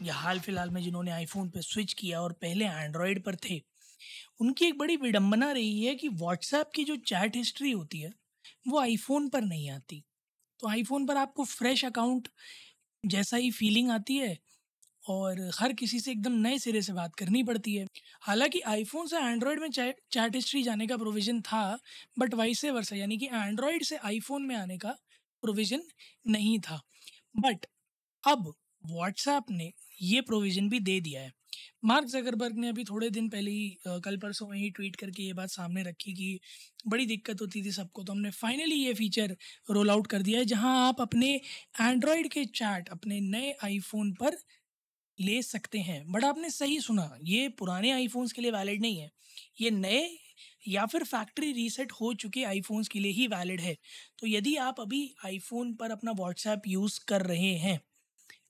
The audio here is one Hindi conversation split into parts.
या हाल फ़िलहाल में जिन्होंने आईफोन पर स्विच किया और पहले एंड्रॉयड पर थे, उनकी एक बड़ी विडंबना रही है कि व्हाट्सएप की जो चैट हिस्ट्री होती है, वो आईफोन पर नहीं आती। तो आईफोन पर आपको फ्रेश अकाउंट जैसा ही फीलिंग आती है और हर किसी से एकदम नए सिरे से बात करनी पड़ती है। हालाँकि आईफोन से एंड्रॉयड में चैट चैट हिस्ट्री जाने का प्रोविज़न था बट वैसे वर्षा यानी कि एंड्रॉयड से आईफोन में आने का प्रोविज़न नहीं था। बट अब व्हाट्सएप ने ये प्रोविज़न भी दे दिया है। मार्क जकरबर्ग ने अभी थोड़े दिन पहले ही कल परसों में ही ट्वीट करके ये बात सामने रखी कि बड़ी दिक्कत होती थी सबको तो हमने फाइनली ये फीचर रोल आउट कर दिया है, जहाँ आप अपने एंड्रॉयड के चैट अपने नए आईफोन पर ले सकते हैं। बट आपने सही सुना, ये पुराने आईफोन्स के लिए वैलिड नहीं है। ये नए या फिर फैक्ट्री रीसेट हो चुके आईफोन्स के लिए ही वैलिड है। तो यदि आप अभी आईफोन पर अपना व्हाट्सएप यूज़ कर रहे हैं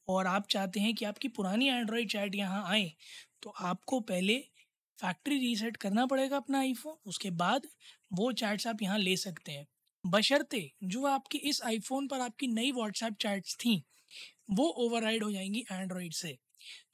और आप चाहते हैं कि आपकी पुरानी एंड्रॉयड चैट यहाँ आए तो आपको पहले फैक्ट्री रीसेट करना पड़ेगा अपना आईफोन उसके बाद वो चैट्स आप यहाँ ले सकते हैं। बशर्ते जो आपकी इस आईफोन पर आपकी नई व्हाट्सएप चैट्स थी, वो ओवरराइड हो जाएँगी एंड्रॉयड से।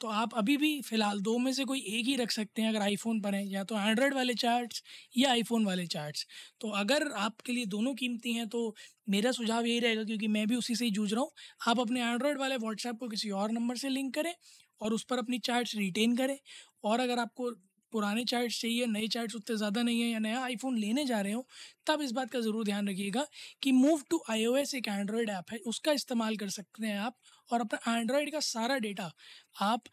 तो आप अभी भी फ़िलहाल दो में से कोई एक ही रख सकते हैं, अगर आईफोन पर हैं या तो एंड्रॉयड वाले चार्ट्स या आईफोन वाले चार्ट्स तो अगर आपके लिए दोनों कीमती हैं तो मेरा सुझाव यही रहेगा क्योंकि मैं भी उसी से ही जूझ रहा हूँ। आप अपने एंड्रॉयड वाले व्हाट्सएप को किसी और नंबर से लिंक करें और उस पर अपनी चार्ट्स रिटेन करें और अगर आपको पुराने चार्ट्स चाहिए, नए चार्ट्स उतने ज़्यादा नहीं है या नया आईफोन लेने जा रहे हो, तब इस बात का ज़रूर ध्यान रखिएगा कि मूव टू आईओएस एक एंड्रॉयड ऐप है, उसका इस्तेमाल कर सकते हैं आप और अपना एंड्रॉयड का सारा डेटा आप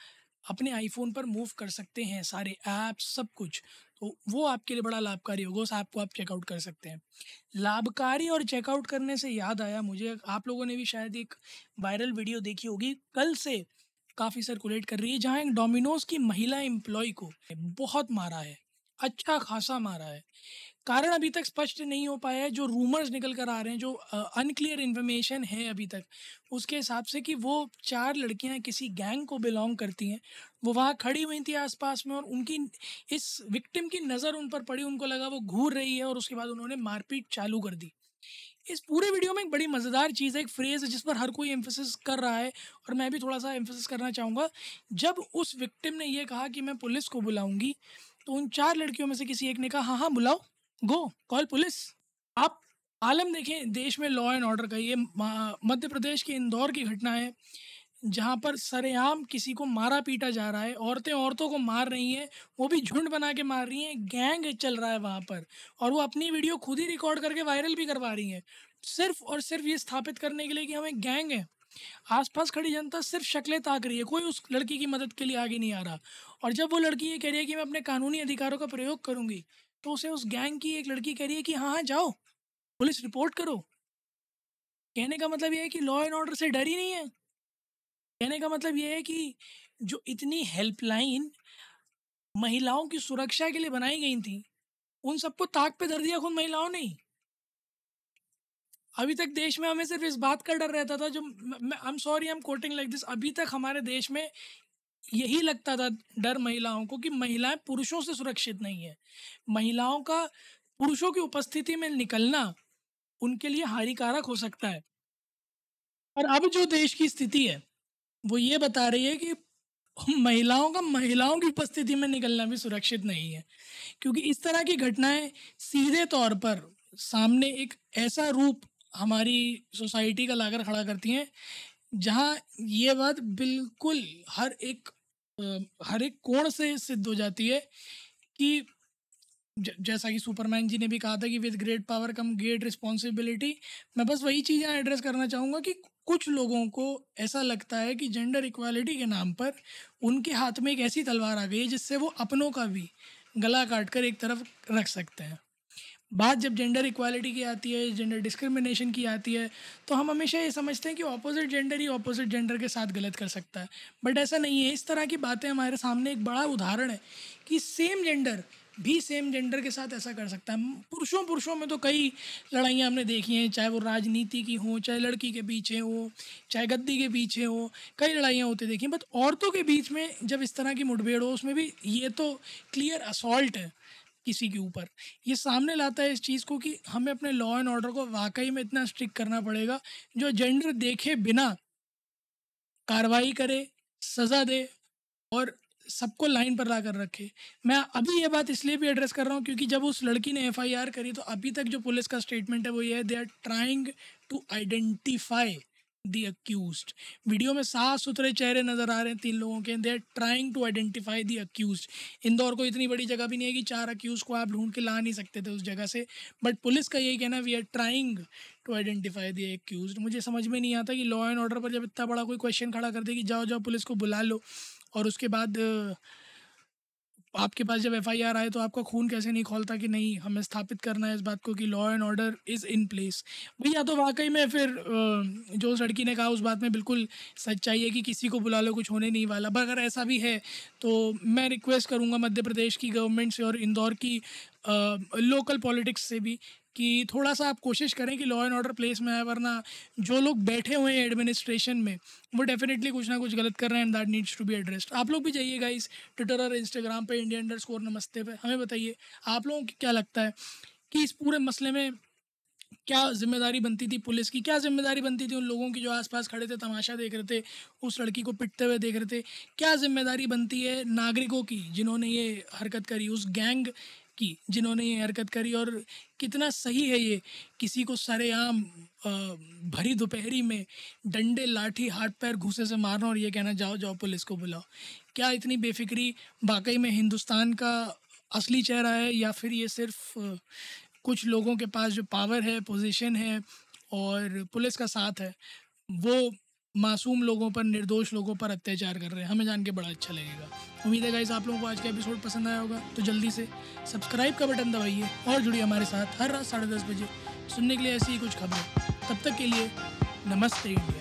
अपने आईफोन पर मूव कर सकते हैं, सारे ऐप्स सब कुछ। तो वो आपके लिए बड़ा लाभकारी होगा, उस ऐप को आप चेकआउट कर सकते हैं। लाभकारी और चेकआउट करने से याद आया मुझे, आप लोगों ने भी शायद एक वायरल वीडियो देखी होगी, कल से काफ़ी सर्कुलेट कर रही है, जहाँ एक डोमिनोज की महिला एम्प्लॉय को बहुत मारा है अच्छा खासा मारा है। कारण अभी तक स्पष्ट नहीं हो पाया है, जो रूमर्स निकल कर आ रहे हैं, जो अनक्लियर इन्फॉर्मेशन है अभी तक, उसके हिसाब से कि वो चार लड़कियाँ किसी गैंग को बिलोंग करती हैं, वो वहाँ खड़ी हुई थी आसपास में और उनकी, इस विक्टिम की नज़र उन पर पड़ी, उनको लगा वो घूर रही है और उसके बाद उन्होंने मारपीट चालू कर दी। इस पूरे वीडियो में एक बड़ी मज़ेदार चीज़ है, एक फ्रेज़ है जिस पर हर कोई एम्फोसिस कर रहा है और मैं भी थोड़ा सा एम्फोसिस करना चाहूँगा। जब उस विक्टिम ने यह कहा कि मैं पुलिस को बुलाऊँगी तो उन चार लड़कियों में से किसी एक ने कहा हाँ हाँ बुलाओ गो कॉल पुलिस आप आलम देखें, देश में लॉ एंड ऑर्डर का ये मध्य प्रदेश के इंदौर की घटना है। जहाँ पर सरेआम किसी को मारा पीटा जा रहा है, औरतें औरतों को मार रही हैं, वो भी झुंड बना के मार रही हैं, गैंग चल रहा है वहाँ पर, और वो अपनी वीडियो खुद ही रिकॉर्ड करके वायरल भी करवा रही हैं। सिर्फ़ और सिर्फ़ ये स्थापित करने के लिए कि हम एक गैंग है। आसपास खड़ी जनता सिर्फ़ शक्लें ताक रही है, कोई उस लड़की की मदद के लिए आगे नहीं आ रहा। और जब वो लड़की ये कह रही है कि मैं अपने कानूनी अधिकारों का प्रयोग करूँगी तो उसे उस गैंग की एक लड़की कह रही है कि हाँ हाँ जाओ, पुलिस रिपोर्ट करो। कहने का मतलब ये है कि लॉ एंड ऑर्डर से डर ही नहीं है। कहने का मतलब ये है कि जो इतनी हेल्पलाइन महिलाओं की सुरक्षा के लिए बनाई गई थी, उन सबको ताक पे धर दिया खुद महिलाओं ने ही। अभी तक देश में हमें सिर्फ़ इस बात का डर रहता था जो I am sorry I am quoting like this अभी तक हमारे देश में यही लगता था डर महिलाओं को कि महिलाएँ पुरुषों से सुरक्षित नहीं है महिलाओं का पुरुषों की उपस्थिति में निकलना उनके लिए हानिकारक हो सकता है और अब जो देश की स्थिति है वो ये बता रही है कि महिलाओं का, महिलाओं की उपस्थिति में निकलना भी सुरक्षित नहीं है। क्योंकि इस तरह की घटनाएँ सीधे तौर पर सामने एक ऐसा रूप हमारी सोसाइटी का लाकर खड़ा करती हैं, जहाँ ये बात बिल्कुल हर एक हर एक कोण से सिद्ध हो जाती है कि जैसा कि सुपरमैन जी ने भी कहा था कि with great power come great responsibility मैं बस वही चीज़ें एड्रेस करना चाहूँगा कि कुछ लोगों को ऐसा लगता है कि जेंडर इक्वालिटी के नाम पर उनके हाथ में एक ऐसी तलवार आ गई है जिससे वो अपनों का भी गला काट कर एक तरफ़ रख सकते हैं। बात जब जेंडर इक्वालिटी की आती है जेंडर डिस्क्रिमिनेशन की आती है तो हम हमेशा ये समझते हैं कि ऑपोजिट जेंडर ही ऑपोजिट जेंडर के साथ गलत कर सकता है। बट ऐसा नहीं है। इस तरह की बातें हमारे सामने एक बड़ा उदाहरण है कि सेम जेंडर भी सेम जेंडर के साथ ऐसा कर सकता है। पुरुषों पुरुषों में तो कई लड़ाइयाँ हमने देखी हैं, चाहे वो राजनीति की हो, चाहे लड़की के पीछे हो, चाहे गद्दी के पीछे हो, कई लड़ाइयाँ होती देखी बट औरतों के बीच में जब इस तरह की मुठभेड़ हो, उसमें भी ये तो क्लियर असॉल्ट है किसी के ऊपर। ये सामने लाता है इस चीज़ को कि हमें अपने लॉ एंड ऑर्डर को वाकई में इतना स्ट्रिक्ट करना पड़ेगा, जो जेंडर देखे बिना कार्रवाई करे, सज़ा दे और सबको लाइन पर ला कर रखे। मैं अभी ये बात इसलिए भी एड्रेस कर रहा हूँ क्योंकि जब उस लड़की ने एफआईआर करी तो अभी तक जो पुलिस का स्टेटमेंट है वो ये है they are trying to identify the accused video में साफ़ सुथरे चेहरे नज़र आ रहे हैं तीन लोगों के। They are trying to identify the accused Indore को इतनी बड़ी जगह भी नहीं है कि चार अक्यूज को आप ढूंढ के ला नहीं सकते थे उस जगह से। बट पुलिस का यही कहना we are trying to identify the accused मुझे समझ में नहीं आता कि लॉ एंड ऑर्डर पर जब इतना बड़ा कोई क्वेश्चन खड़ा कर दे कि जाओ जाओ, पुलिस को बुला लो। और उसके बाद, आपके पास जब एफ़ आई आर आए तो आपका खून कैसे नहीं खोलता कि नहीं, हमें स्थापित करना है इस बात को कि law and order is in place भाई या तो वाकई में फिर जो लड़की ने कहा उस बात में बिल्कुल सच्चाई है कि किसी को बुला लो, कुछ होने नहीं वाला। पर अगर ऐसा भी है तो मैं रिक्वेस्ट करूँगा मध्य प्रदेश की गवर्नमेंट से और इंदौर की लोकल पॉलिटिक्स से भी कि थोड़ा सा आप कोशिश करें कि लॉ एंड ऑर्डर प्लेस में आए, वरना जो लोग बैठे हुए हैं एडमिनिस्ट्रेशन में, वो डेफिनेटली कुछ ना कुछ गलत कर रहे हैं and that needs to be addressed आप लोग भी जाइएगा इस ट्विटर और इंस्टाग्राम पे इंडिया अंडर स्कोर नमस्ते पे, हमें बताइए, आप लोगों को क्या लगता है कि इस पूरे मसले में क्या ज़िम्मेदारी बनती थी पुलिस की? क्या ज़िम्मेदारी बनती थी उन लोगों की जो आसपास खड़े थे, तमाशा देख रहे थे, उस लड़की को पिटते हुए देख रहे थे? क्या ज़िम्मेदारी बनती है नागरिकों की, जिन्होंने ये हरकत करी? उस गैंग की, जिन्होंने ये हरकत करी और कितना सही है ये। किसी को सरेआम भरी दोपहरी में डंडे, लाठी, हाथ, पैर घूसे से मारना और ये कहना, जाओ जाओ, पुलिस को बुलाओ। क्या इतनी बेफिक्री वाकई में हिंदुस्तान का असली चेहरा है या फिर ये सिर्फ़ कुछ लोगों के पास जो पावर है, पोजीशन है और पुलिस का साथ है? वो मासूम लोगों पर, निर्दोष लोगों पर अत्याचार कर रहे हैं। हमें जान के बड़ा अच्छा लगेगा। उम्मीद है गाइस आप लोगों को आज का एपिसोड पसंद आया होगा तो जल्दी से सब्सक्राइब का बटन दबाइए और जुड़िए हमारे साथ हर रात साढ़े दस बजे सुनने के लिए ऐसी ही कुछ खबरें। तब तक के लिए नमस्ते इंडिया।